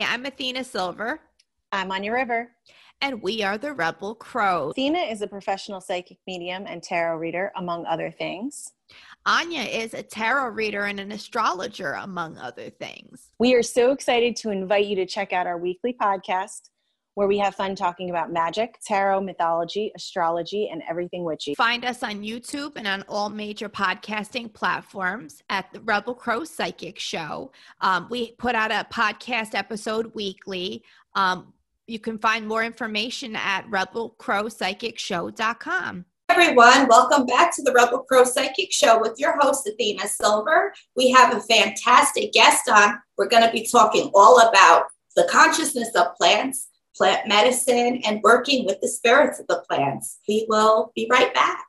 I'm Athena Silver. I'm Anya River. And we are the Rebel Crow. Athena is a professional psychic medium and tarot reader, among other things. Anya is a tarot reader and an astrologer, among other things. We are so excited to invite you to check out our weekly podcast where we have fun talking about magic, tarot, mythology, astrology, and everything witchy. Find us on YouTube and on all major podcasting platforms at the Rebel Crow Psychic Show. Um, we put out a podcast episode weekly. Um, you can find more information at rebelcrowpsychicshow.com everyone. Welcome back to the Rebel Crow Psychic Show with your host, Athena Silver. We have a fantastic guest on. We're going to be talking all about the consciousness of plants, plant medicine, and working with the spirits of the plants. We will be right back.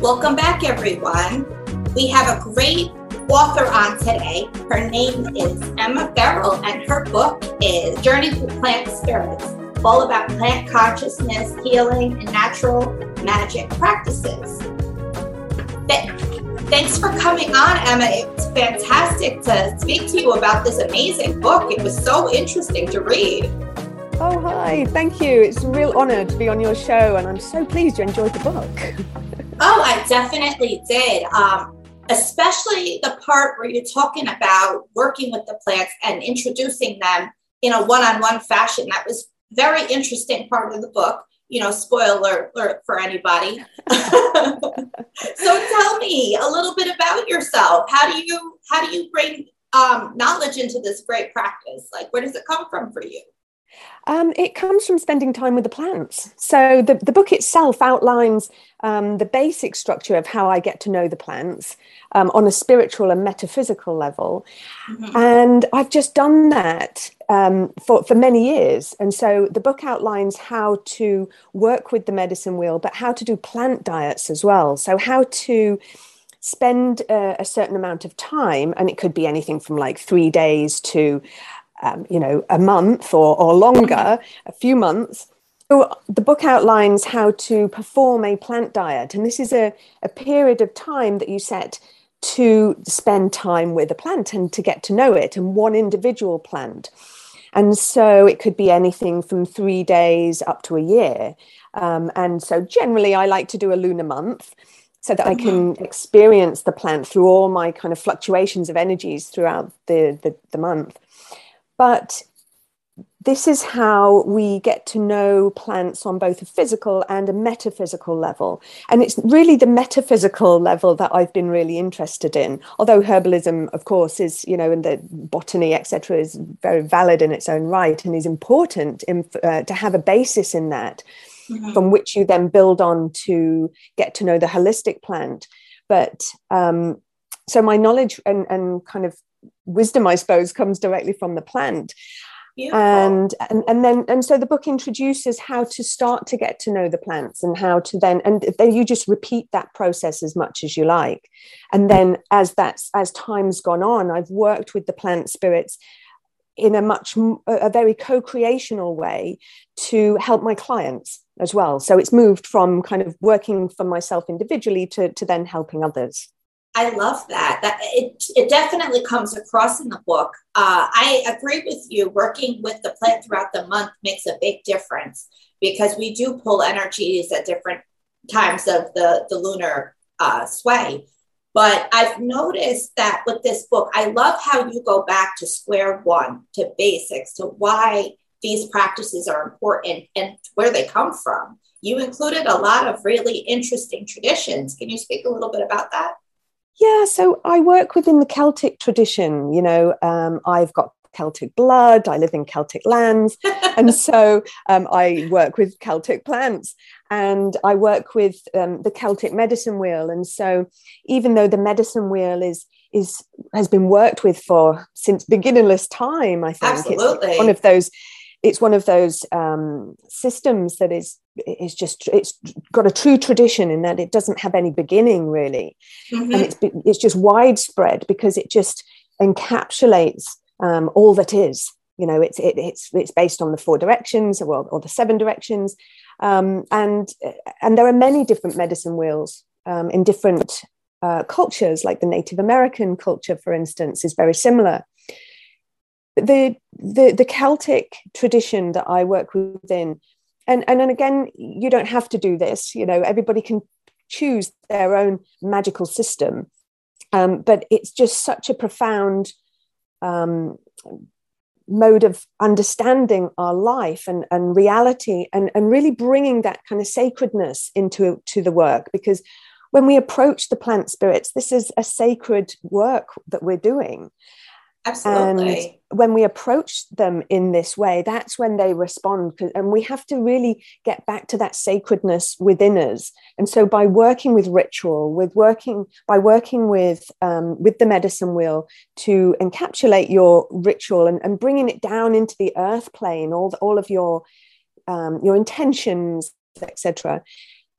Welcome back, everyone. We have a great author on today. Her name is Emma Farrell, and her book is Journey to Plant Spirits, all about plant consciousness, healing, and natural magic practices. Thanks for coming on, Emma. It's fantastic to speak to you about this amazing book. It was so interesting to read. Oh, hi. Thank you. It's a real honor to be on your show, and I'm so pleased you enjoyed the book. oh, I definitely did. Um, especially the part where you're talking about working with the plants and introducing them in a one-on-one fashion. That was very interesting part of the book. You know, spoiler alert for anybody. so tell me a little bit about yourself. How do you how do you bring um, knowledge into this great practice? Like, where does it come from for you? Um, it comes from spending time with the plants. So the, the book itself outlines um, the basic structure of how I get to know the plants um, on a spiritual and metaphysical level. Mm-hmm. And I've just done that um, for, for many years. And so the book outlines how to work with the medicine wheel, but how to do plant diets as well. So, how to spend a, a certain amount of time, and it could be anything from like three days to um, you know, a month or, or longer, a few months. So the book outlines how to perform a plant diet. And this is a, a period of time that you set to spend time with a plant and to get to know it and one individual plant. And so it could be anything from three days up to a year. Um, and so generally, I like to do a lunar month so that I can mm-hmm. experience the plant through all my kind of fluctuations of energies throughout the, the, the month. But this is how we get to know plants on both a physical and a metaphysical level. And it's really the metaphysical level that I've been really interested in. Although herbalism, of course, is, you know, and the botany, etc., is very valid in its own right and is important in, uh, to have a basis in that mm-hmm. from which you then build on to get to know the holistic plant. But um, so my knowledge and, and kind of wisdom, I suppose, comes directly from the plant. And, and and then and so the book introduces how to start to get to know the plants and how to then and then you just repeat that process as much as you like. And then as that's as time's gone on i've worked with the plant spirits in a much a very co-creational way to help my clients as well. So it's moved from kind of working for myself individually to, to then helping others I love that. That it it definitely comes across in the book. Uh, I agree with you. Working with the plant throughout the month makes a big difference because we do pull energies at different times of the the lunar uh, sway. But I've noticed that with this book, I love how you go back to square one, to basics, to why these practices are important and where they come from. You included a lot of really interesting traditions. Can you speak a little bit about that? Yeah, so I work within the Celtic tradition. You know, um, I've got Celtic blood, I live in Celtic lands. and so um, I work with Celtic plants and I work with um, the Celtic medicine wheel. And so even though the medicine wheel is is has been worked with for since beginningless time, I think Absolutely. it's one of those it's one of those um, systems that is is just it's got a true tradition in that it doesn't have any beginning really. Mm-hmm. and it's it's just widespread because it just encapsulates um, all that is. You know it's it, it's it's based on the four directions or, or the seven directions. Um, and and there are many different medicine wheels um, in different uh, cultures. Like the native american culture for instance is very similar the the the celtic tradition that i work within and and, and again you don't have to do this you know everybody can choose their own magical system. Um, but it's just such a profound um, mode of understanding our life and, and reality and, and really bringing that kind of sacredness into to the work. Because when we approach the plant spirits this is a sacred work that we're doing. Absolutely. And when we approach them in this way, that's when they respond. And we have to really get back to that sacredness within us. And so, by working with ritual, with working by working with um, with the medicine wheel to encapsulate your ritual and, and bringing it down into the earth plane, all the, all of your um, your intentions, etc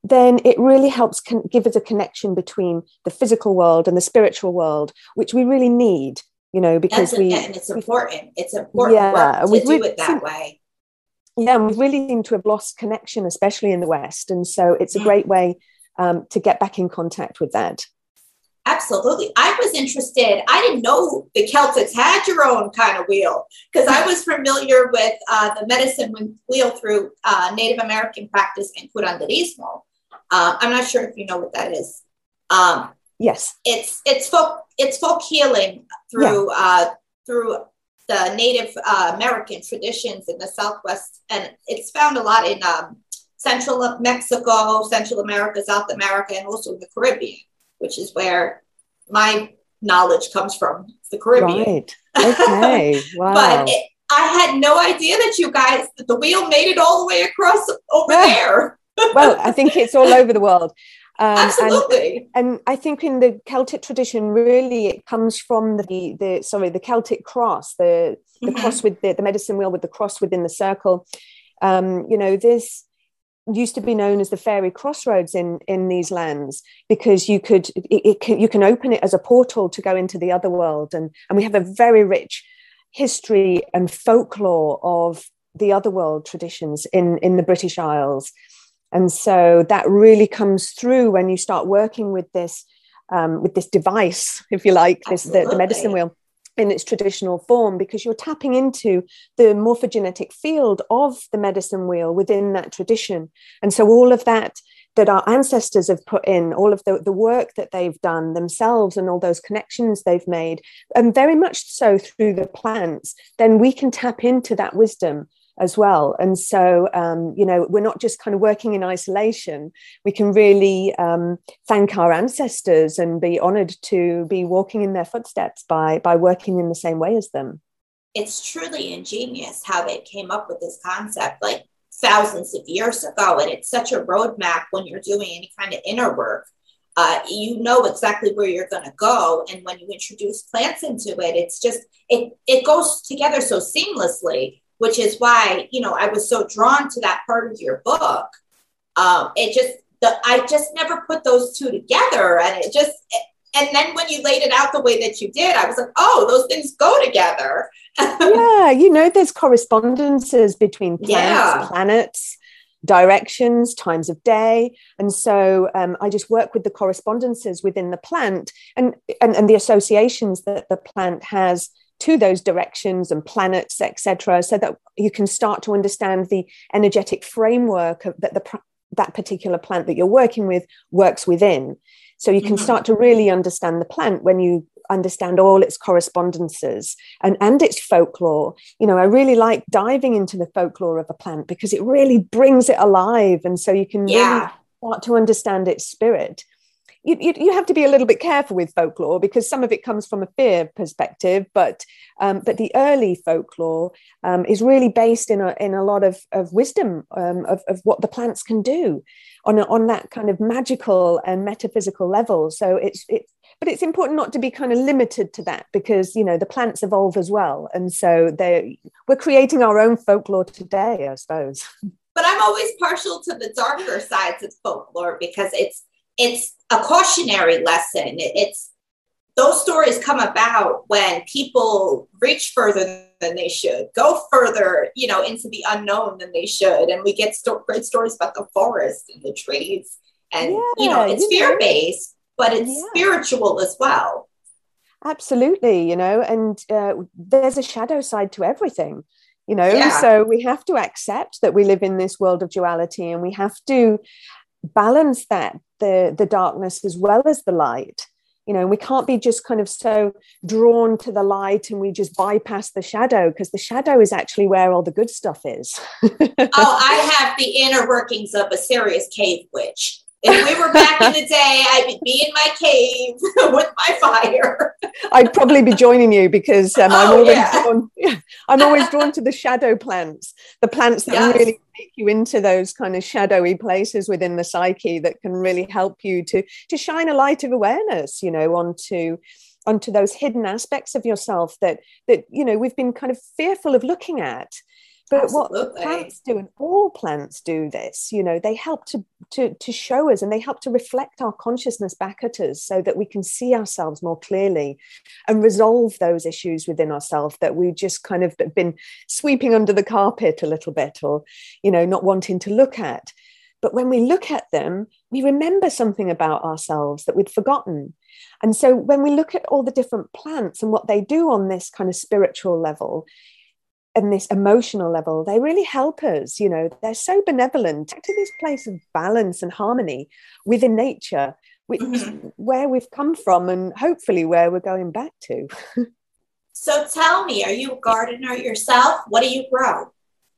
then it really helps con- give us a connection between the physical world and the spiritual world, which we really need you know, because That's we and it's important. It's important yeah, to do it that way. Yeah, we really seem to have lost connection, especially in the West, and so it's a great way um, to get back in contact with that. Absolutely. I was interested. I didn't know the Celtics had your own kind of wheel because I was familiar with uh, the medicine wheel through uh, Native American practice and curanderismo. Uh, I'm not sure if you know what that is. Um, yes. It's it's folk it's folk healing through yeah. uh, through the Native uh, American traditions in the Southwest, and it's found a lot in um, Central Mexico, Central America, South America, and also the Caribbean, which is where my knowledge comes from. The Caribbean. Right. Okay. Wow. but it, I had no idea that you guys that the wheel made it all the way across over there. well, I think it's all over the world. Um, Absolutely. And, and, I think in the Celtic tradition, really, it comes from the the sorry the Celtic cross, the the mm-hmm. cross with the, the medicine wheel with the cross within the circle. Um, you know, this used to be known as the fairy crossroads in in these lands because you could it, it can, you can open it as a portal to go into the other world, and and we have a very rich history and folklore of the other world traditions in in the British Isles. And so that really comes through when you start working with this um, with this device, if you like, this the, the medicine wheel in its traditional form because you're tapping into the morphogenetic field of the medicine wheel within that tradition. And so all of that that our ancestors have put in, all of the, the work that they've done themselves and all those connections they've made, and very much so through the plants, then we can tap into that wisdom as well. And so, um, you know, we're not just kind of working in isolation. We can really um, thank our ancestors and be honored to be walking in their footsteps by by working in the same way as them. It's truly ingenious how they came up with this concept, like thousands of years ago, and it's such a roadmap when you're doing any kind of inner work. Uh, you know exactly where you're going to go, and when you introduce plants into it, it's just it it goes together so seamlessly which is why you know I was so drawn to that part of your book. Um, it just the I just never put those two together, and it just and then when you laid it out the way that you did, I was like, oh, those things go together. yeah, you know, there's correspondences between plants, yeah. planets, directions, times of day. And so um, I just work with the correspondences within the plant and, and, and the associations that the plant has to those directions and planets, etc., so that you can start to understand the energetic framework of, that the that particular plant that you're working with works within. So you can mm-hmm. start to really understand the plant when you understand all its correspondences and, and its folklore. You know, I really like diving into the folklore of a plant because it really brings it alive. And so you can yeah. really start to understand its spirit you, you, you, have to be a little bit careful with folklore because some of it comes from a fear perspective, but um, but the early folklore um, is really based in a, in a lot of, of wisdom um, of, of what the plants can do on, a, on that kind of magical and metaphysical level. So it's it's but it's important not to be kind of limited to that because you know the plants evolve as well, and so they we're creating our own folklore today, I suppose. But I'm always partial to the darker sides of folklore because it's it's a cautionary lesson. It's those stories come about when people reach further than they should, go further, you know, into the unknown than they should. And we get sto- great stories about the forest and the trees. And, yeah, you know, it's fear based, but it's yeah. spiritual as well. Absolutely, you know, and uh, there's a shadow side to everything, you know. Yeah. So we have to accept that we live in this world of duality and we have to balance that the the darkness as well as the light. You know we can't be just kind of so drawn to the light and we just bypass the shadow because the shadow is actually where all the good stuff is. Oh i have the inner workings of a serious cave witch if we were back in the day, I'd be in my cave with my fire. I'd probably be joining you because um, I'm oh, always yeah. drawn. Yeah, I'm always drawn to the shadow plants, the plants that yes. really take you into those kind of shadowy places within the psyche that can really help you to to shine a light of awareness, you know, onto onto those hidden aspects of yourself that that you know we've been kind of fearful of looking at but Absolutely. what plants do and all plants do this you know they help to, to to show us and they help to reflect our consciousness back at us so that we can see ourselves more clearly and resolve those issues within ourselves that we've just kind of been sweeping under the carpet a little bit or you know not wanting to look at but when we look at them we remember something about ourselves that we'd forgotten and so when we look at all the different plants and what they do on this kind of spiritual level and this emotional level, they really help us. You know, they're so benevolent to this place of balance and harmony within nature, which mm-hmm. where we've come from and hopefully where we're going back to. so tell me, are you a gardener yourself? What do you grow?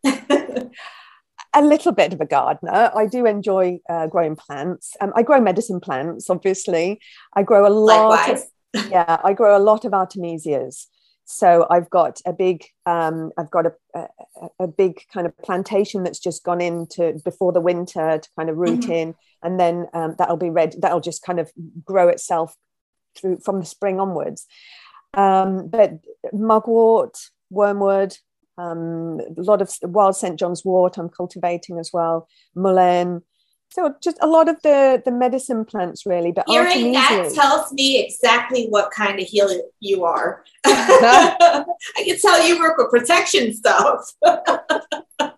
a little bit of a gardener. I do enjoy uh, growing plants. Um, I grow medicine plants, obviously. I grow a lot. Likewise. Of, yeah, I grow a lot of artemisias. So I've got a big, um, I've got a, a, a, big kind of plantation that's just gone into before the winter to kind of root mm-hmm. in, and then um, that'll be red. That'll just kind of grow itself through from the spring onwards. Um, but mugwort, wormwood, um, a lot of wild St John's wort I'm cultivating as well, mullein, so just a lot of the the medicine plants really but hearing that tells me exactly what kind of healer you are. I can tell you work with protection stuff.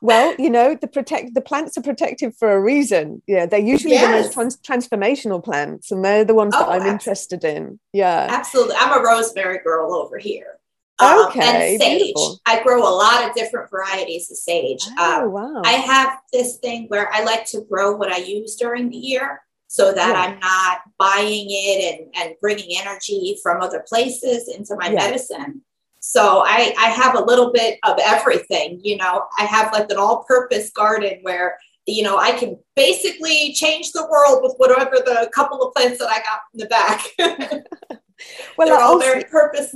Well you know the protect the plants are protective for a reason. Yeah they're usually yes. the most trans- transformational plants and they're the ones oh, that i'm absolutely. interested in. Yeah. Absolutely. I'm a rosemary girl over here um, okay, and sage. Beautiful. I grow a lot of different varieties of sage. Oh, um, wow. I have this thing where I like to grow what I use during the year so that yeah. I'm not buying it and, and bringing energy from other places into my yeah. medicine. So I, I have a little bit of everything. You know, I have like an all purpose garden where you know, I can basically change the world with whatever the couple of plants that I got in the back. well, they're all also, very purpose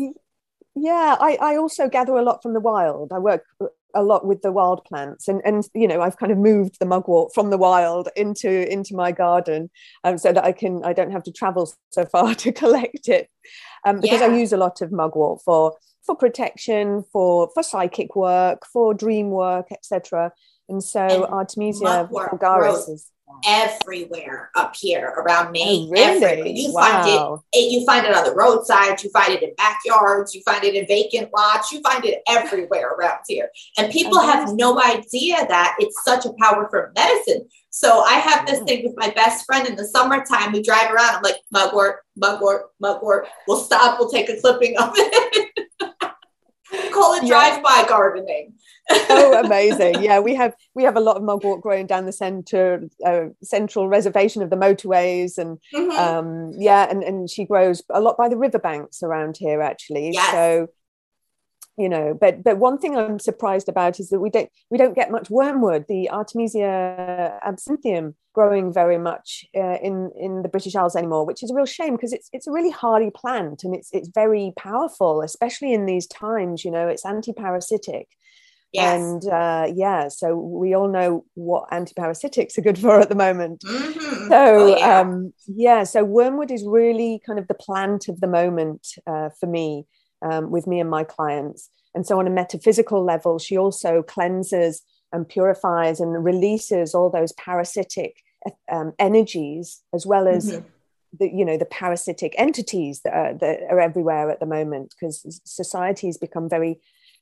yeah I, I also gather a lot from the wild. I work a lot with the wild plants and and you know i've kind of moved the mugwort from the wild into into my garden um, so that i can i don't have to travel so far to collect it. Um, because yeah. i use a lot of mugwort for for protection for for psychic work for dream work etc and so and artemisia vulgaris is everywhere up here around me. Oh, really? You wow. find it, you find it on the roadside, you find it in backyards, you find it in vacant lots, you find it everywhere around here. And people have no idea that it's such a powerful medicine. So I have this thing with my best friend in the summertime. We drive around. I'm like, mugwort, mugwort, mugwort. We'll stop. We'll take a clipping of it. Call it drive-by gardening oh amazing yeah we have we have a lot of mugwort growing down the center uh, central reservation of the motorways and mm-hmm. um, yeah and, and she grows a lot by the riverbanks around here actually yes. so you know but but one thing i'm surprised about is that we don't we don't get much wormwood the artemisia absinthium growing very much uh, in in the british isles anymore which is a real shame because it's it's a really hardy plant and it's it's very powerful especially in these times you know it's anti-parasitic Yes. And uh, yeah, so we all know what antiparasitics are good for at the moment. Mm-hmm. So oh, yeah. Um, yeah. so wormwood is really kind of the plant of the moment uh, for me, um, with me and my clients. And so on a metaphysical level, she also cleanses and purifies and releases all those parasitic um, energies, as well as mm-hmm. the you know the parasitic entities that are, that are everywhere at the moment because society has become very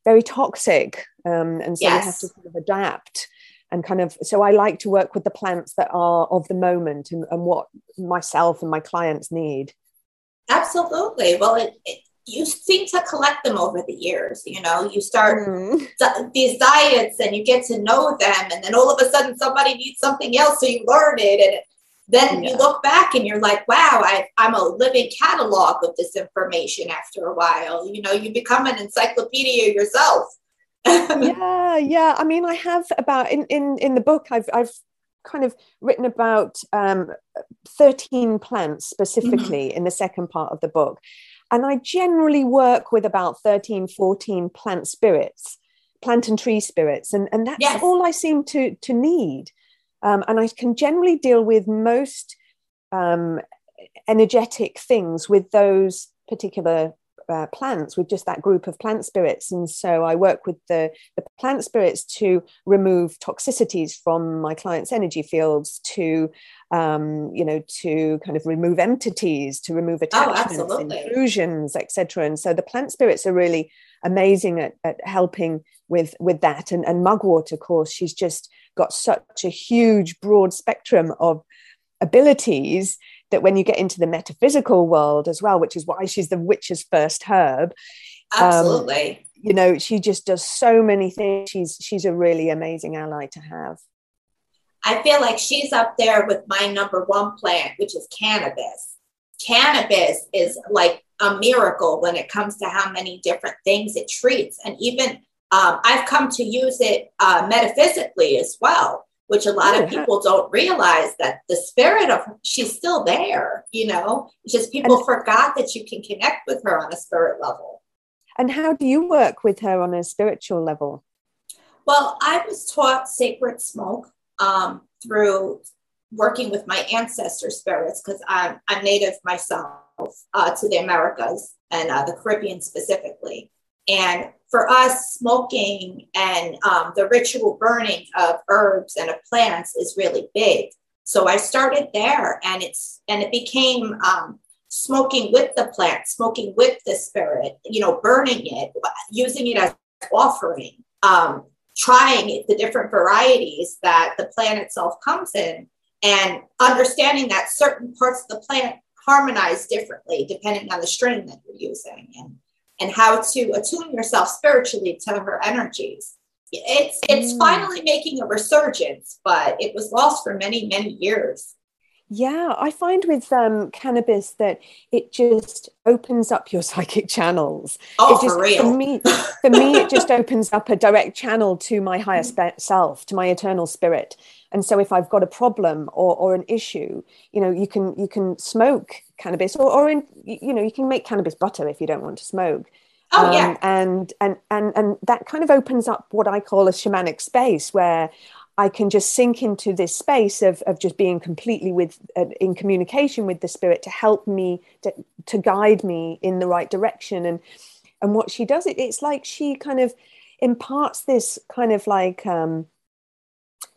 very toxic um, and so yes. we have to sort of adapt and kind of so i like to work with the plants that are of the moment and, and what myself and my clients need absolutely well it, it, you seem to collect them over the years you know you start mm. these diets and you get to know them and then all of a sudden somebody needs something else so you learn it and then yeah. you look back and you're like wow I, i'm a living catalog of this information after a while you know you become an encyclopedia yourself yeah yeah i mean i have about in in in the book i've i've kind of written about um, 13 plants specifically mm-hmm. in the second part of the book and i generally work with about 13 14 plant spirits plant and tree spirits and and that's yes. all i seem to to need um, and i can generally deal with most um, energetic things with those particular uh, plants with just that group of plant spirits. And so I work with the, the plant spirits to remove toxicities from my clients' energy fields, to um, you know, to kind of remove entities, to remove oh, attachments, oh, intrusions, etc. And so the plant spirits are really amazing at, at helping with with that. And, and mugwort, of course, she's just got such a huge, broad spectrum of abilities that when you get into the metaphysical world as well, which is why she's the witch's first herb. Um, Absolutely. Um, you know, she just does so many things. She's she's a really amazing ally to have. I feel like she's up there with my number one plant, which is cannabis. Cannabis is like a miracle when it comes to how many different things it treats. And even um, I've come to use it uh, metaphysically as well which a lot of people don't realize that the spirit of her, she's still there, you know, it's just people and, forgot that you can connect with her on a spirit level. And how do you work with her on a spiritual level? Well, I was taught sacred smoke um, through working with my ancestor spirits because I'm, I'm native myself uh, to the Americas and uh, the Caribbean specifically. And for us, smoking and um, the ritual burning of herbs and of plants is really big. So I started there, and it's and it became um, smoking with the plant, smoking with the spirit. You know, burning it, using it as offering, um, trying the different varieties that the plant itself comes in, and understanding that certain parts of the plant harmonize differently depending on the strain that you're using and and how to attune yourself spiritually to her energies. It's it's mm. finally making a resurgence, but it was lost for many many years. Yeah, I find with um, cannabis that it just opens up your psychic channels. Oh, just, for real. For me, for me, it just opens up a direct channel to my higher spe- self, to my eternal spirit. And so, if I've got a problem or, or an issue, you know, you can you can smoke cannabis, or, or in, you know, you can make cannabis butter if you don't want to smoke. Oh um, yeah, and and and and that kind of opens up what I call a shamanic space where I can just sink into this space of, of just being completely with uh, in communication with the spirit to help me to, to guide me in the right direction and and what she does it it's like she kind of imparts this kind of like um,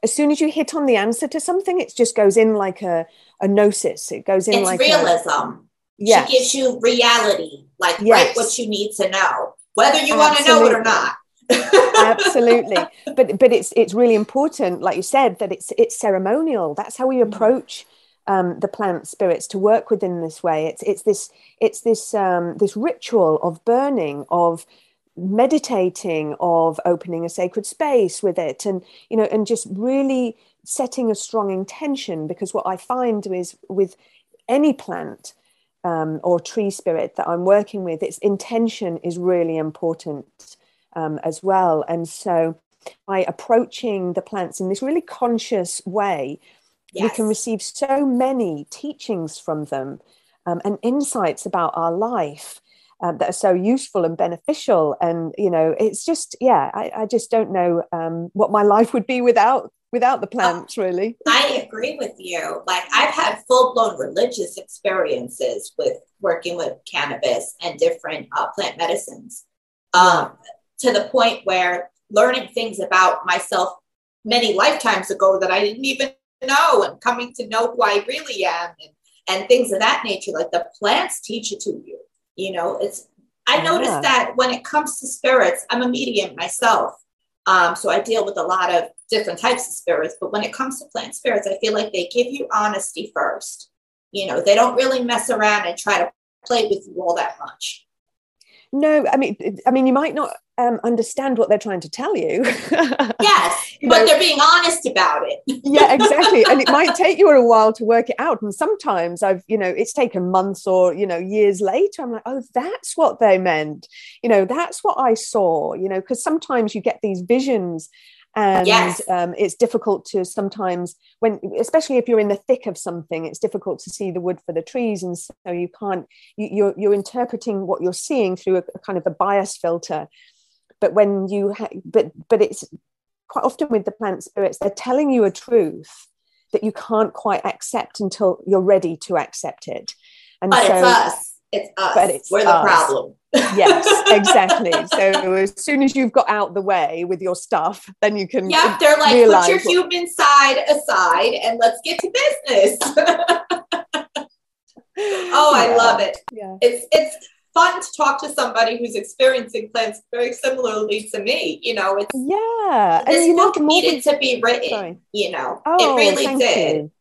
as soon as you hit on the answer to something it just goes in like a, a gnosis. It goes in it's like realism. Yeah she gives you reality like yes. right what you need to know whether you want to know it or not. Absolutely. But but it's it's really important like you said that it's it's ceremonial. That's how we mm. approach um, the plant spirits to work within this way. It's it's this it's this um, this ritual of burning of meditating of opening a sacred space with it and you know and just really setting a strong intention because what i find is with any plant um, or tree spirit that i'm working with its intention is really important um, as well. And so by approaching the plants in this really conscious way, yes. we can receive so many teachings from them um, and insights about our life. Um, that are so useful and beneficial and you know it's just yeah i, I just don't know um, what my life would be without without the oh, plants oh, really i agree with you like i've had full-blown religious experiences with working with cannabis and different uh, plant medicines um, to the point where learning things about myself many lifetimes ago that I didn't even know and coming to know who I really am and, and things of that nature. Like the plants teach it to you. You know, it's I yeah. noticed that when it comes to spirits, I'm a medium myself. Um, so I deal with a lot of different types of spirits. But when it comes to plant spirits, I feel like they give you honesty first. You know, they don't really mess around and try to play with you all that much. No, I mean, I mean, you might not um, understand what they're trying to tell you. yes, you but know, they're being honest about it. yeah, exactly. And it might take you a while to work it out. And sometimes I've, you know, it's taken months or, you know, years later. I'm like, oh, that's what they meant. You know, that's what I saw, you know, because sometimes you get these visions and yes. um, it's difficult to sometimes when especially if you're in the thick of something it's difficult to see the wood for the trees. And so you can't you, are you're, you're interpreting what you're seeing through a, a, kind of a bias filter. But when you ha- but but it's quite often with the plant spirits they're telling you a truth that you can't quite accept until you're ready to accept it. And but so, it's us it's us but it's we're the us. problem yes exactly so as soon as you've got out the way with your stuff then you can yeah they're like put your what... human side aside and let's get to business oh yeah. i love it yeah it's it's fun to talk to somebody who's experiencing plants very similarly to me you know it's yeah this and you book needed to be written Sorry. you know oh, it really did you.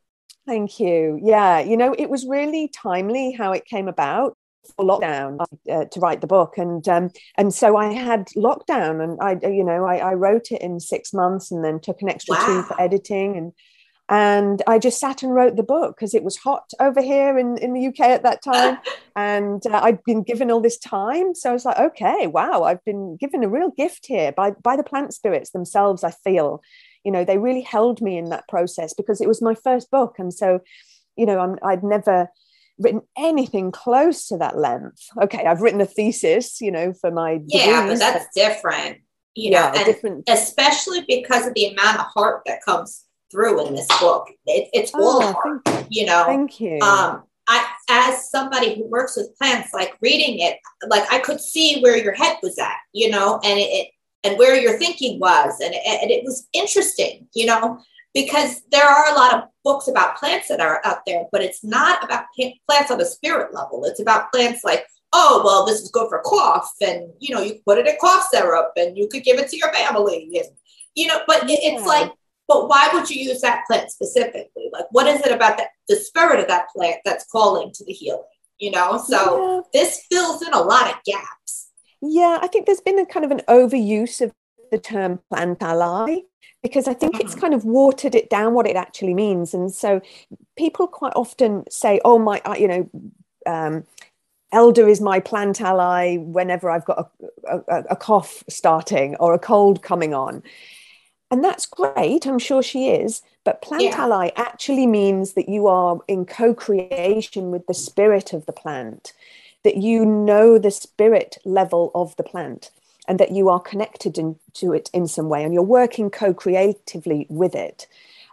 Thank you. Yeah, you know, it was really timely how it came about lockdown uh, to write the book. And um, and so I had lockdown and I you know I, I wrote it in six months and then took an extra wow. two for editing. And and I just sat and wrote the book because it was hot over here in, in the UK at that time. And uh, I'd been given all this time. So I was like okay wow I've been given a real gift here by by the plant spirits themselves I feel. You know they really held me in that process because it was my first book. And so you know I'm, I'd never written anything close to that length. Okay, I've written a thesis, you know, for my yeah, degrees, but that's but, different, you yeah, know, and different. especially because of the amount of heart that comes through in this book. It, it's all oh, heart, you. you know. Thank you. Um, I, as somebody who works with plants, like reading it, like I could see where your head was at, you know, and it, it and where your thinking was, and it, and it was interesting, you know because there are a lot of books about plants that are out there, but it's not about plants on a spirit level. It's about plants like, oh, well, this is good for cough, and you know, you put it in cough syrup, and you could give it to your family, and you know, but it's like, but why would you use that plant specifically? Like, what is it about that the spirit of that plant that's calling to the healing? You know, so yeah. this fills in a lot of gaps. Yeah, I think there's been a kind of an overuse of the term plant ally because I think it's mm. kind of watered it down what it actually means. And so people quite often say, oh, my, you know, um, elder is my plant ally whenever I've got a, a, a, cough starting or a cold coming on. And that's great. I'm sure she is. But plant yeah. ally actually means that you are in co creation with the spirit of the plant, that you know the spirit level of the plant and that you are connected in, to it in some way and you're working co-creatively with it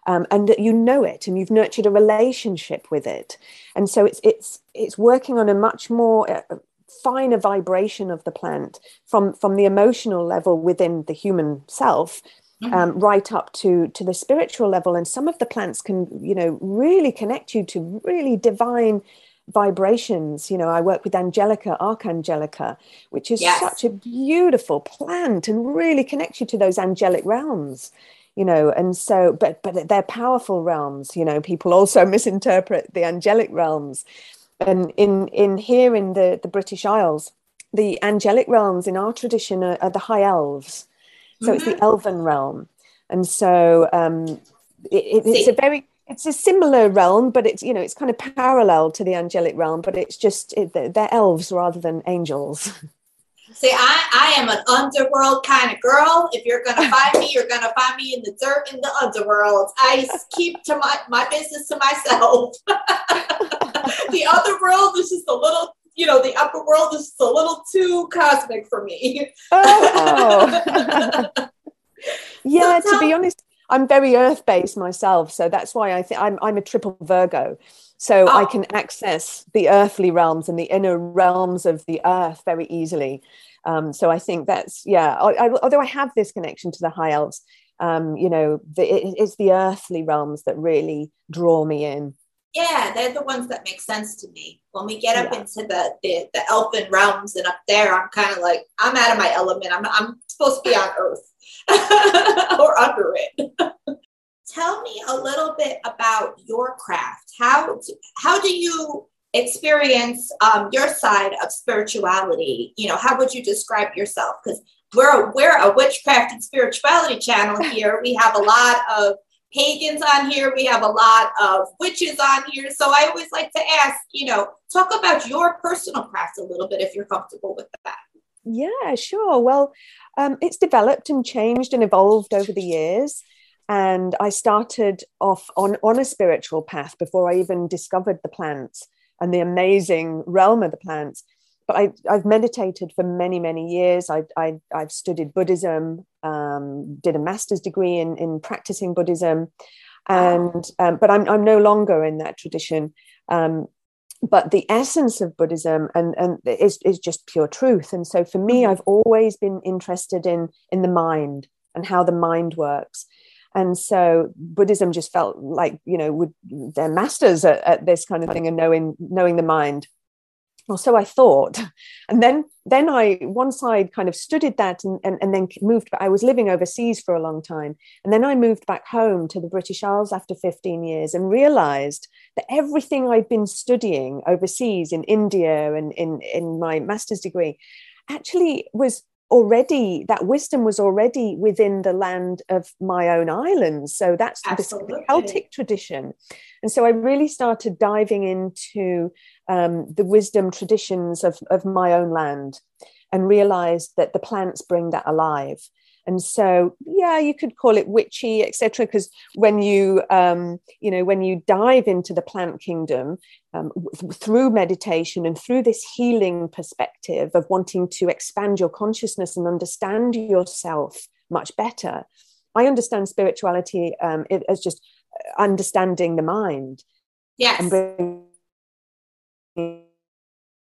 um, and that you know it and you've nurtured a relationship with it and so it's it's it's working on a much more uh, finer vibration of the plant from from the emotional level within the human self mm-hmm. um, right up to to the spiritual level and some of the plants can you know really connect you to really divine vibrations. You know, I work with Angelica, Archangelica, which is yes. such a beautiful plant and really connects you to those angelic realms. You know, and so, but but they're powerful realms. You know, people also misinterpret the angelic realms, and in in here in the the British Isles, the angelic realms in our tradition are, are the high elves. So mm-hmm. it's the mm-hmm. elven realm, and so um, it, it's a very it's a similar realm, but it's you know it's kind of parallel to the angelic realm, but it's just it, they're elves rather than angels. See, I, I am an underworld kind of girl. If you're gonna find me, you're gonna find me in the dirt in the underworld. I keep to my, my business to myself. the other world is just a little, you know, the upper world is just a little too cosmic for me. oh. oh. yeah, so to be honest, I'm very earth based myself, so that's why I think I'm I'm a triple Virgo. So oh. I can access the earthly realms and the inner realms of the earth very easily. Um, so I think that's yeah. I, I, although I have this connection to the high elves, um, you know, the, it, it's the earthly realms that really draw me in. Yeah, they're the ones that make sense to me. When we get up yeah. into the, the the elfin realms and up there, I'm kind of like I'm out of my element. I'm I'm supposed to be on Earth or under it. Tell me a little bit about your craft. How how do you experience um, your side of spirituality? You know, how would you describe yourself? Because we're we're a witchcraft and spirituality channel here. We have a lot of pagans on here. We have a lot of witches on here. So I always like to ask, you know, talk about your personal craft a little bit if you're comfortable with that. Yeah, sure. Well, um, it's developed and changed and evolved over the years. And I started off on, on a spiritual path before I even discovered the plants and the amazing realm of the plants but I, have meditated for many, many years. I, I, have studied Buddhism, um, did a master's degree in, in practicing Buddhism, and um, but I'm, I'm no longer in that tradition. Um, but the essence of Buddhism and, and is, is just pure truth. And so for me, mm-hmm. I've always been interested in, in the mind and how the mind works. And so Buddhism just felt like, you know, would, they're masters at, at this kind of thing and knowing, knowing the mind or so I thought. And then, then I once I kind of studied that and, and, and then moved. But I was living overseas for a long time, and then I moved back home to the British Isles after 15 years, and realised that everything I'd been studying overseas in India and in in my master's degree actually was already that wisdom was already within the land of my own islands so that's Absolutely. the celtic tradition and so i really started diving into um, the wisdom traditions of, of my own land and realized that the plants bring that alive. And so yeah you could call it witchy etc because when you um, you know when you dive into the plant kingdom um, through meditation and through this healing perspective of wanting to expand your consciousness and understand yourself much better i understand spirituality um, as just understanding the mind yes. and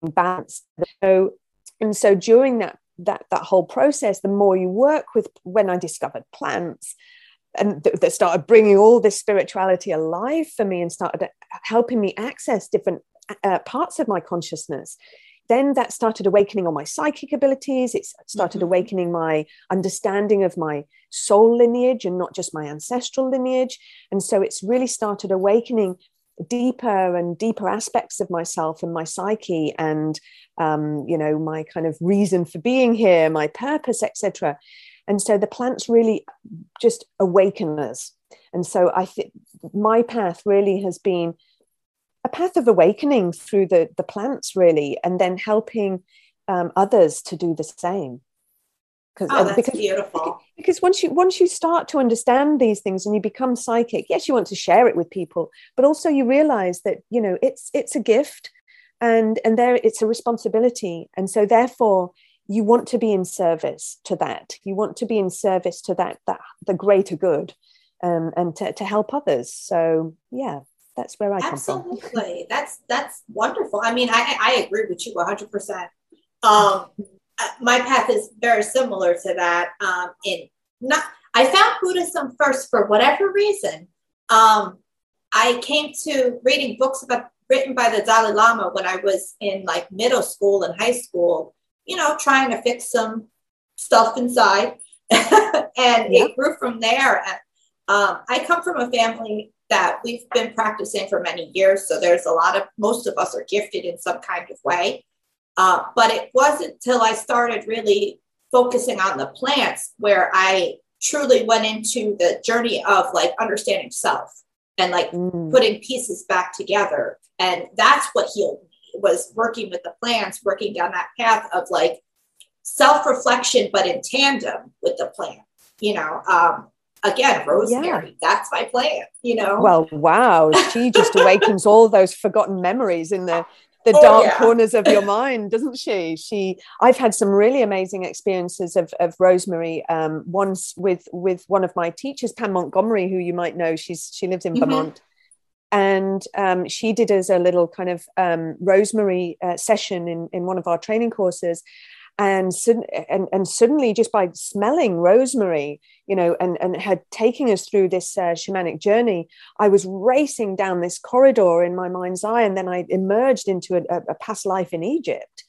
balance. So and so during that that that whole process the more you work with when i discovered plants and th- that started bringing all this spirituality alive for me and started helping me access different uh, parts of my consciousness then that started awakening on my psychic abilities. It started mm-hmm. awakening my understanding of my soul lineage and not just my ancestral lineage. And so it's really started awakening deeper and deeper aspects of myself and my psyche and um, you know my kind of reason for being here my purpose etc and so the plants really just awaken us. And so i think my path really has been a path of awakening through the the plants really and then helping um, others to do the same because oh, because, beautiful. Because once you once you start to understand these things and you become psychic, yes, you want to share it with people, but also you realize that you know it's it's a gift, and and there it's a responsibility, and so therefore you want to be in service to that. You want to be in service to that that the greater good, um, and to, to help others. So yeah, that's where I Absolutely. come from. Absolutely, that's that's wonderful. I mean, I I agree with you 100. percent um, uh, my path is very similar to that. Um, in not, I found Buddhism first for whatever reason. Um, I came to reading books about written by the Dalai Lama when I was in like middle school and high school. You know, trying to fix some stuff inside, and it grew from there. Um, I come from a family that we've been practicing for many years, so there's a lot of most of us are gifted in some kind of way. Uh, but it wasn't until I started really focusing on the plants where I truly went into the journey of like understanding self and like mm. putting pieces back together. And that's what healed me was working with the plants, working down that path of like self-reflection, but in tandem with the plant, you know. Um, again, rosemary, yeah. that's my plant, you know. Well, wow. She just awakens all those forgotten memories in the the oh, dark yeah. corners of your mind, doesn't she? She, I've had some really amazing experiences of, of Rosemary. Um, once with with one of my teachers, Pam Montgomery, who you might know. She's she lives in mm-hmm. Vermont, and um, she did as a little kind of um, Rosemary uh, session in in one of our training courses. And, and and suddenly just by smelling rosemary you know and and had taking us through this uh, shamanic journey i was racing down this corridor in my mind's eye and then i emerged into a, a past life in egypt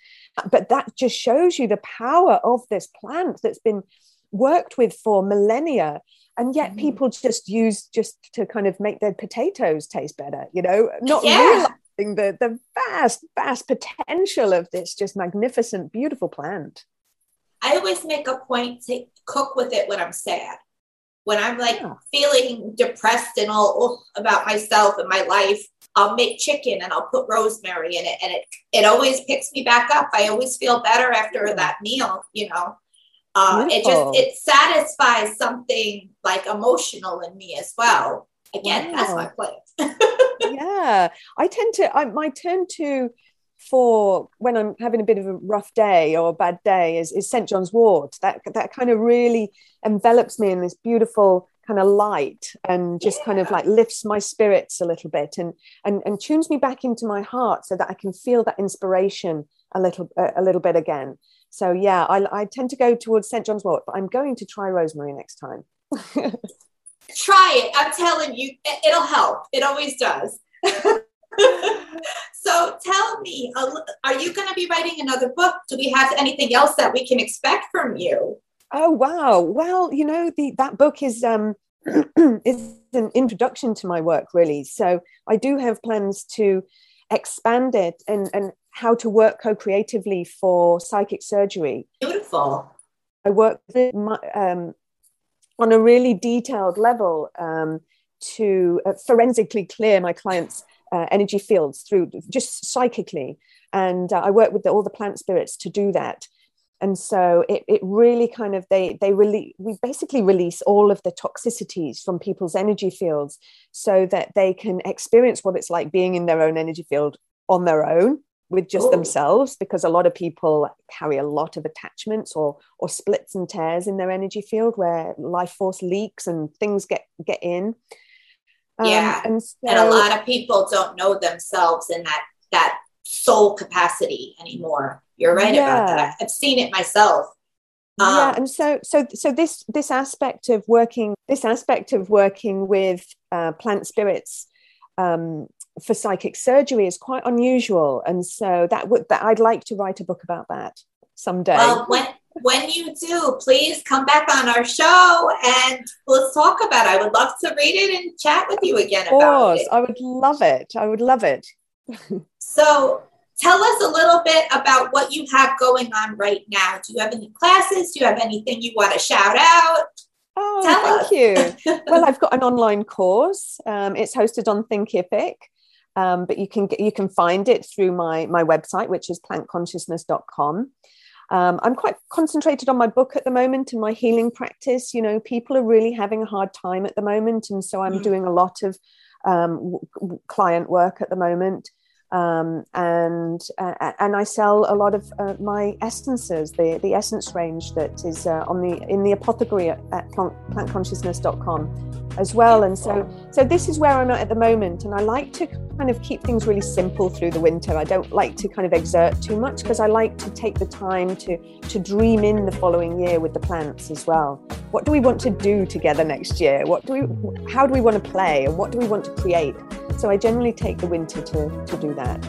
but that just shows you the power of this plant that's been worked with for millennia and yet mm-hmm. people just use just to kind of make their potatoes taste better you know not yeah. Realizing the the vast vast potential of this just magnificent beautiful plant i always make a point to cook with it when i'm sad when i'm like yeah. feeling depressed and all about myself and my life i'll make chicken and i'll put rosemary in it and it it always picks me back up i always feel better after that meal you know uh, it just it satisfies something like emotional in me as well. Again, wow. that's my plan. yeah, I tend to. I, my turn to for when I'm having a bit of a rough day or a bad day is, is St John's Wort. That that kind of really envelops me in this beautiful kind of light and just yeah. kind of like lifts my spirits a little bit and and and tunes me back into my heart so that I can feel that inspiration a little a little bit again. So yeah, I, I tend to go towards St John's Wort, but I'm going to try rosemary next time. try it. I'm telling you, it'll help. It always does. so tell me, are you going to be writing another book? Do we have anything else that we can expect from you? Oh wow! Well, you know, the that book is um is an introduction to my work, really. So I do have plans to expand it and and how to work co-creatively for psychic surgery. Beautiful. I work with my, um, on a really detailed level um, to uh, forensically clear my clients' uh, energy fields through just psychically, and uh, I work with the, all the plant spirits to do that. And so it, it really kind of they they release we basically release all of the toxicities from people's energy fields so that they can experience what it's like being in their own energy field on their own with just oh. themselves because a lot of people carry a lot of attachments or or splits and tears in their energy field where life force leaks and things get get in um, yeah. and, so, and a lot of people don't know themselves in that that soul capacity anymore. You're right yeah. about that. I've seen it myself. Um, yeah and so so so this this aspect of working this aspect of working with uh, plant spirits um, for psychic surgery is quite unusual, and so that would that I'd like to write a book about that someday. Well, when when you do, please come back on our show and let's talk about it. I would love to read it and chat with you again of about it. I would love it. I would love it. so tell us a little bit about what you have going on right now. Do you have any classes? Do you have anything you want to shout out? Oh, Tell thank us. you. well, I've got an online course. Um, it's hosted on Thinkific, um, but you can get, you can find it through my my website, which is plantconsciousness.com. Um, I'm quite concentrated on my book at the moment and my healing practice. You know, people are really having a hard time at the moment, and so I'm mm. doing a lot of um, w- client work at the moment um, and uh, and I sell a lot of uh, my essences, the the essence range that is uh, on the in the apothecary at, at plant, plantconsciousness.com as well. And so so this is where I'm at at the moment, and I like to kind of keep things really simple through the winter. I don't like to kind of exert too much because I like to take the time to to dream in the following year with the plants as well. What do we want to do together next year? What do we how do we want to play, and what do we want to create? So I generally take the winter to, to do that.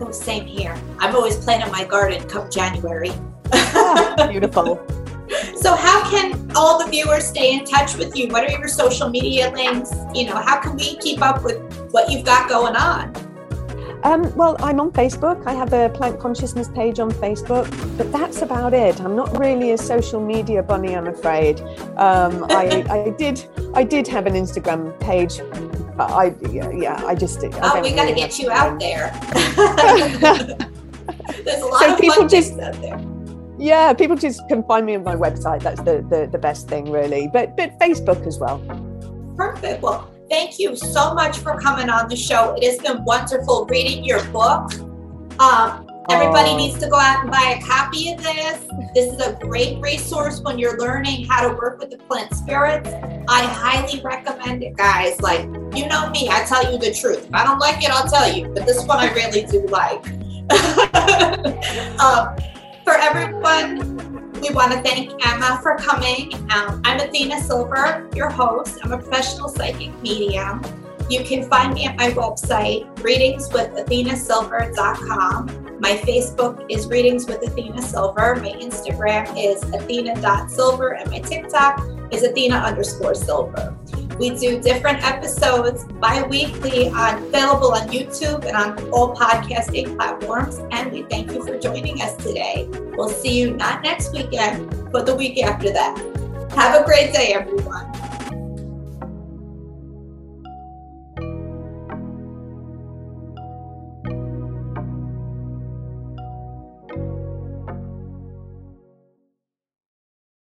Oh, same here. I'm always planting my garden come January. ah, beautiful. So, how can all the viewers stay in touch with you? What are your social media links? You know, how can we keep up with what you've got going on? Um, well, I'm on Facebook. I have a plant consciousness page on Facebook, but that's about it. I'm not really a social media bunny, I'm afraid. Um, I, I, did, I did have an Instagram page. I, yeah, yeah I just. I oh, we got to get you out there. There's a lot so of people just, out there. Yeah, people just can find me on my website. That's the, the, the best thing, really. But but Facebook as well. Perfect. Well, thank you so much for coming on the show. It has been wonderful reading your book. Um, everybody needs to go out and buy a copy of this. This is a great resource when you're learning how to work with the plant spirits. I highly recommend it, guys. Like, you know me, I tell you the truth. If I don't like it, I'll tell you. But this one I really do like. um, for everyone, we want to thank Emma for coming. Um, I'm Athena Silver, your host. I'm a professional psychic medium. You can find me at my website, readingswithathenasilver.com. My Facebook is Readings with Athena Silver. My Instagram is athena.silver, and my TikTok is athena underscore silver. We do different episodes bi-weekly on available on YouTube and on all podcasting platforms. And we thank you for joining us today. We'll see you not next weekend, but the week after that. Have a great day, everyone.